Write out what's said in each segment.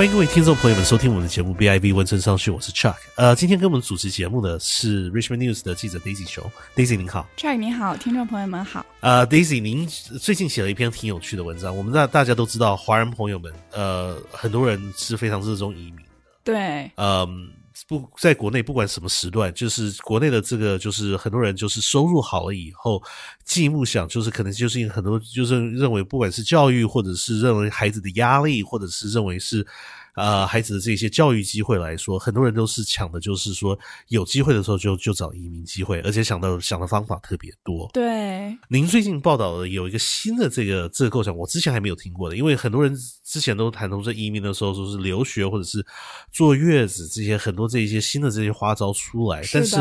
欢迎各位听众朋友们收听我们的节目 BIV 温存上去，我是 Chuck。呃，今天跟我们主持节目的是 Richmond News 的记者 Daisy 熊，Daisy 您好。Chuck 您好，听众朋友们好。呃，Daisy，您最近写了一篇挺有趣的文章。我们大大家都知道，华人朋友们，呃，很多人是非常热衷移民的。对，嗯，不，在国内不管什么时段，就是国内的这个，就是很多人就是收入好了以后，进一步想，就是可能就是因为很多就是认为，不管是教育，或者是认为孩子的压力，或者是认为是。呃，孩子的这些教育机会来说，很多人都是抢的，就是说有机会的时候就就找移民机会，而且想到想的方法特别多。对，您最近报道的有一个新的这个这个构想，我之前还没有听过的，因为很多人之前都谈到说移民的时候，说是留学或者是坐月子这些很多这一些新的这些花招出来，但是，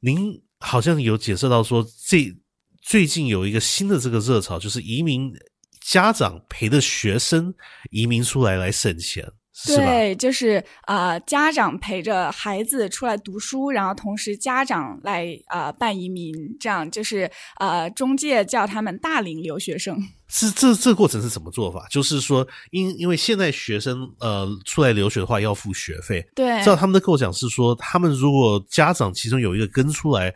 您好像有解释到说，这最近有一个新的这个热潮，就是移民家长陪着学生移民出来来省钱？对，就是啊、呃家长陪着孩子出来读书，然后同时家长来啊、呃办移民，这样就是呃中介叫他们大龄留学生。是这这个过程是怎么做法？就是说，因因为现在学生呃出来留学的话要付学费，对，照他们的构想是说，他们如果家长其中有一个跟出来，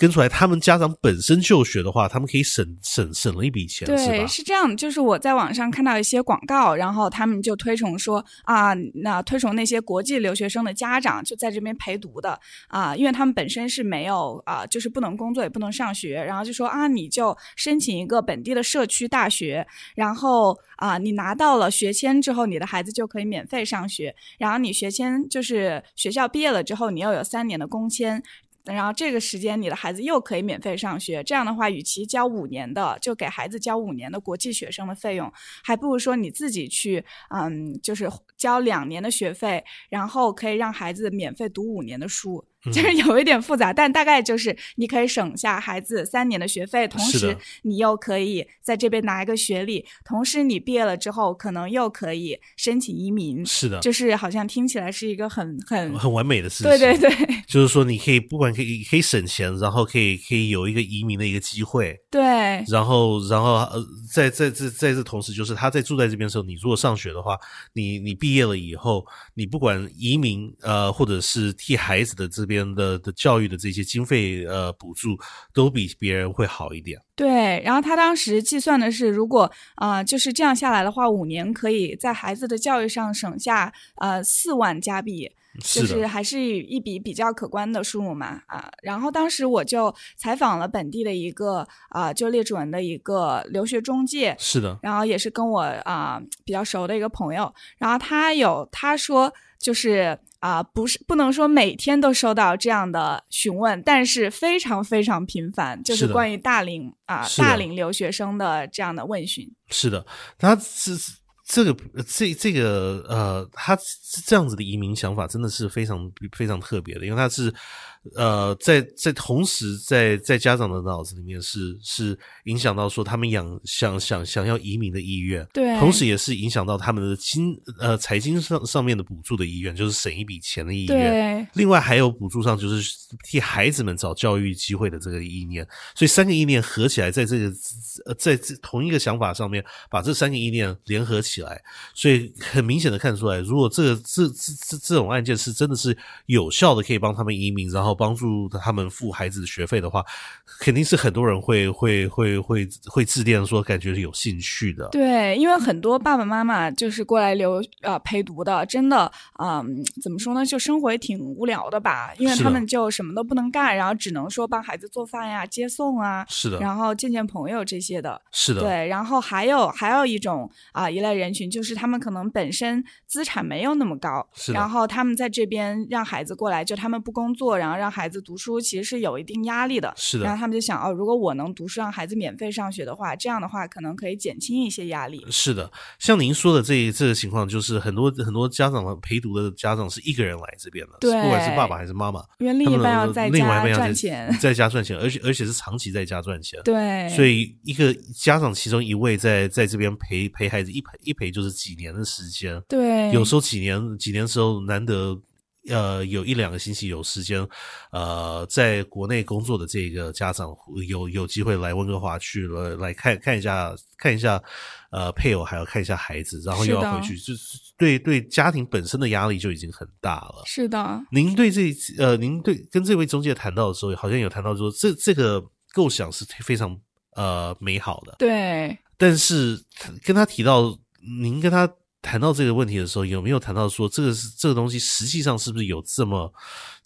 跟出来，他们家长本身就学的话，他们可以省省省了一笔钱，对，吧？是这样，就是我在网上看到一些广告，然后他们就推崇说啊，那推崇那些国际留学生的家长就在这边陪读的啊，因为他们本身是没有啊，就是不能工作也不能上学，然后就说啊，你就申请一个本地的社区大学，然后啊，你拿到了学签之后，你的孩子就可以免费上学，然后你学签就是学校毕业了之后，你又有三年的工签。然后这个时间你的孩子又可以免费上学，这样的话，与其交五年的，就给孩子交五年的国际学生的费用，还不如说你自己去，嗯，就是交两年的学费，然后可以让孩子免费读五年的书。就是有一点复杂，但大概就是你可以省下孩子三年的学费，同时你又可以在这边拿一个学历，同时你毕业了之后可能又可以申请移民。是的，就是好像听起来是一个很很很完美的事情。对对对就是说你可以不管可以可以省钱，然后可以可以有一个移民的一个机会，对然后然后呃，在在这在这同时，就是他在住在这边的时候，你如果上学的话，你你毕业了以后，你不管移民呃，或者是替孩子的这边的的教育的这些经费呃补助，都比别人会好一点。对，然后他当时计算的是，如果啊、就是这样下来的话，五年可以在孩子的教育上省下呃四万加币，就是，还是一笔比较可观的数目嘛啊。然后当时我就采访了本地的一个啊、就列治文的一个留学中介，是的，然后也是跟我啊、比较熟的一个朋友，然后他有他说就是啊、不是不能说每天都收到这样的询问，但是非常非常频繁，就是关于大龄啊、大龄留学生的这样的问询。是的，他是这个这这个呃，他这样子的移民想法真的是非常非常特别的，因为他是呃，在在同时在在家长的脑子里面是是影响到说他们养想想想要移民的意愿，对同时也是影响到他们的经呃财经上上面的补助的意愿，就是省一笔钱的意愿。对另外还有补助上，就是替孩子们找教育机会的这个意念，所以三个意念合起来，在这个呃在这同一个想法上面，把这三个意念联合起来，所以很明显的看出来，如果这个这这这这种案件是真的是有效的，可以帮他们移民，然后帮助他们付孩子的学费的话，肯定是很多人会会会会会致电说感觉是有兴趣的。对，因为很多爸爸妈妈就是过来留呃陪读的，真的，嗯，怎么说呢，就生活也挺无聊的吧，因为他们就什么都不能干，然后只能说帮孩子做饭呀、接送啊，是的，然后见见朋友这些的。是的，对，然后还有还有一种啊、一类人群，就是他们可能本身资产没有那么高，是然后他们在这边让孩子过来，就他们不工作，然后让孩子读书，其实是有一定压力的。是的然后他们就想，哦，如果我能读书，让孩子免费上学的话，这样的话可能可以减轻一些压力。是的，像您说的这这个情况，就是很多很多家长陪读的家长是一个人来这边的，对不管是爸爸还是妈妈，因为另一半要在家另外一半要赚钱，在家赚钱，而且而且是长期在家赚钱。对，所以一个家长其中一位在在这边陪陪孩子一陪一陪就是几年的时间，对，有时候几年几年时候难得呃有一两个星期有时间，呃，在国内工作的这个家长有有机会来温哥华去了来看看一下看一下呃配偶，还要看一下孩子，然后又要回去，就是对对家庭本身的压力就已经很大了。是的，您对这呃，您对跟这位中介谈到的时候，好像有谈到说这这个构想是非常呃美好的，对。但是跟他提到，您跟他谈到这个问题的时候，有没有谈到说这个是这个东西实际上是不是有这么？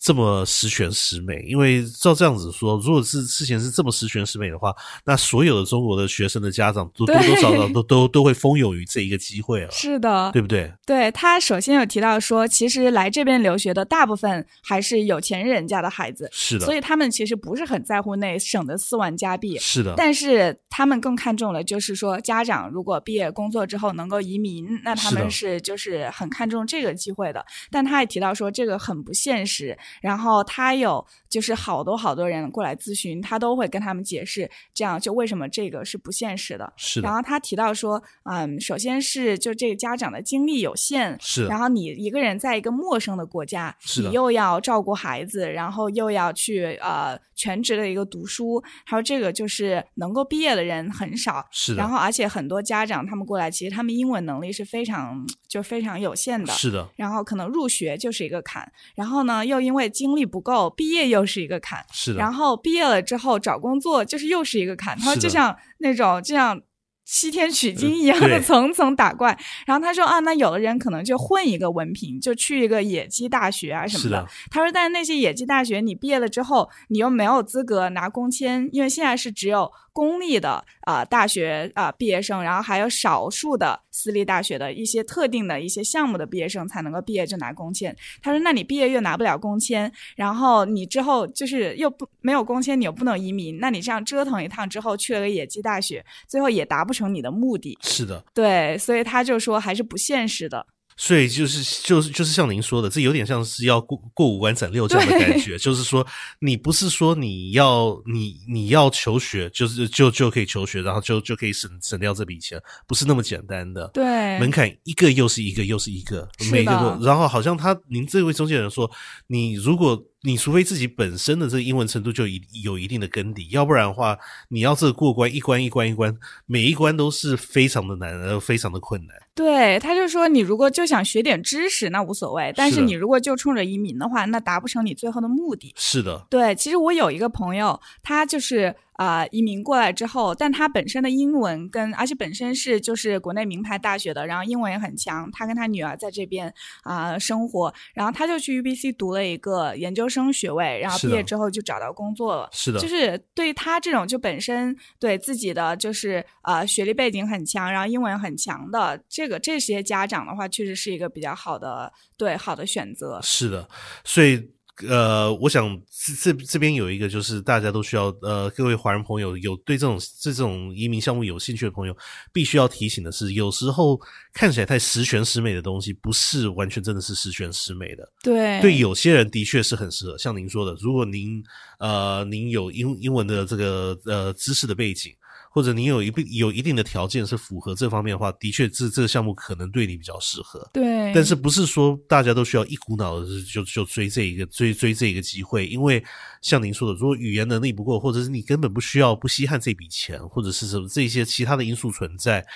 这么十全十美，因为照这样子说，如果是事情是这么十全十美的话，那所有的中国的学生的家长都多多少少都都都会蜂拥于这一个机会了。是的，对不对？对他首先有提到说，其实来这边留学的大部分还是有钱人家的孩子，是的，所以他们其实不是很在乎那省的四万加币，是的。但是他们更看重了，就是说家长如果毕业工作之后能够移民，那他们是就是很看重这个机会的。但他也提到说，这个很不现实。然后他有就是好多好多人过来咨询，他都会跟他们解释，这样就为什么这个是不现实的。是。然后他提到说，嗯，首先是就这个家长的精力有限，是。然后你一个人在一个陌生的国家，是你又要照顾孩子，然后又要去呃全职的一个读书，还有这个就是能够毕业的人很少，是。然后而且很多家长他们过来，其实他们英文能力是非常就非常有限的，是的。然后可能入学就是一个坎，然后呢又因为精力。不够，毕业又是一个坎，是的。然后毕业了之后找工作就是又是一个坎。他说就像那种就像西天取经一样的层层打怪。然后他说啊，那有的人可能就混一个文凭，就去一个野鸡大学啊什么的。他说，但是那些野鸡大学，你毕业了之后，你又没有资格拿工签，因为现在是只有。公立的啊大学啊毕业生，然后还有少数的私立大学的一些特定的一些项目的毕业生才能够毕业就拿工签。他说：“那你毕业又拿不了工签，然后你之后就是又不没有工签，你又不能移民，那你这样折腾一趟之后去了个野鸡大学，最后也达不成你的目的。”是的，对，所以他就说还是不现实的。所以就是就是就是像您说的，这有点像是要过过五关斩六将的感觉。就是说，你不是说你要你你要求学，就是就就可以求学，然后就就可以省省掉这笔钱，不是那么简单的。对，门槛一个又是一个又是一个，每个都。然后好像他您这位中介人说，你如果。你除非自己本身的这个英文程度就一有一定的根底，要不然的话，你要这个过关一关一关一关，每一关都是非常的难，呃，非常的困难。对，他就说你如果就想学点知识，那无所谓；但是你如果就冲着移民的话，那达不成你最后的目的。是的，对，其实我有一个朋友，他就是。啊，移民过来之后，但他本身的英文跟，而且本身是就是国内名牌大学的，然后英文也很强。他跟他女儿在这边啊生活，然后他就去 UBC 读了一个研究生学位，然后毕业之后就找到工作了。是的，就是对于他这种就本身对自己的就是呃学历背景很强，然后英文很强的这个这些家长的话，确实是一个比较好的对好的选择。是的，所以。呃，我想这这这边有一个，就是大家都需要呃，各位华人朋友有对这种这种移民项目有兴趣的朋友，必须要提醒的是，有时候看起来太十全十美的东西，不是完全真的是十全十美的。对，对，有些人的确是很适合，像您说的，如果您呃您有英英文的这个呃知识的背景。或者你有一定有一定的条件是符合这方面的话，的确这这个项目可能对你比较适合。对，但是不是说大家都需要一股脑的就就追这一个追追这一个机会？因为像您说的，如果语言能力不够，或者是你根本不需要不稀罕这笔钱，或者是什么这些其他的因素存在。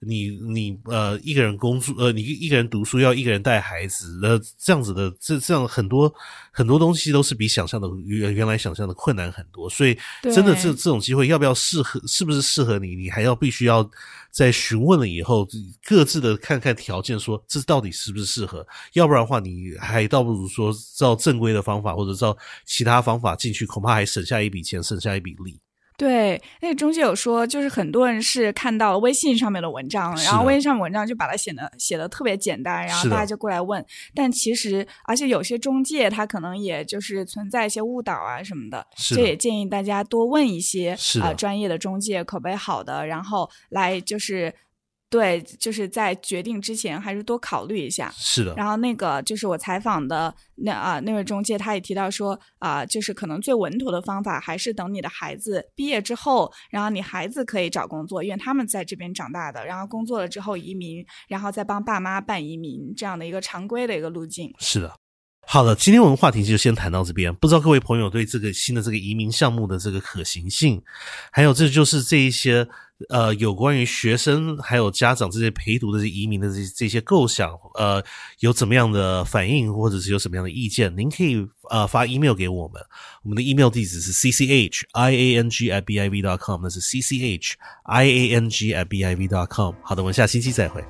你你呃一个人工作呃你一个人读书要一个人带孩子呃这样子的这这样很多很多东西都是比想象的原原来想象的困难很多，所以真的这这种机会要不要适合是不是适合你？你还要必须要在询问了以后各自的看看条件，说这到底是不是适合？要不然的话，你还倒不如说照正规的方法或者照其他方法进去，恐怕还省下一笔钱，省下一笔力。对，那个中介有说，就是很多人是看到了微信上面的文章，然后微信上面文章就把它写的写的特别简单，然后大家就过来问。但其实，而且有些中介他可能也就是存在一些误导啊什么的，这也建议大家多问一些啊专业的中介，口碑好的，然后来就是。对，就是在决定之前还是多考虑一下。是的。然后那个就是我采访的那啊那位中介，他也提到说啊，就是可能最稳妥的方法还是等你的孩子毕业之后，然后你孩子可以找工作，因为他们在这边长大的，然后工作了之后移民，然后再帮爸妈办移民这样的一个常规的一个路径。是的。好的，今天我们话题就先谈到这边。不知道各位朋友对这个新的这个移民项目的这个可行性，还有这就是这一些呃有关于学生还有家长这些陪读的这移民的这这些构想，呃，有怎么样的反应，或者是有什么样的意见？您可以呃发 email 给我们，我们的 email 地址是 cchiang@biv.com，那是 cchiang@biv.com。好的，我们下星期再会。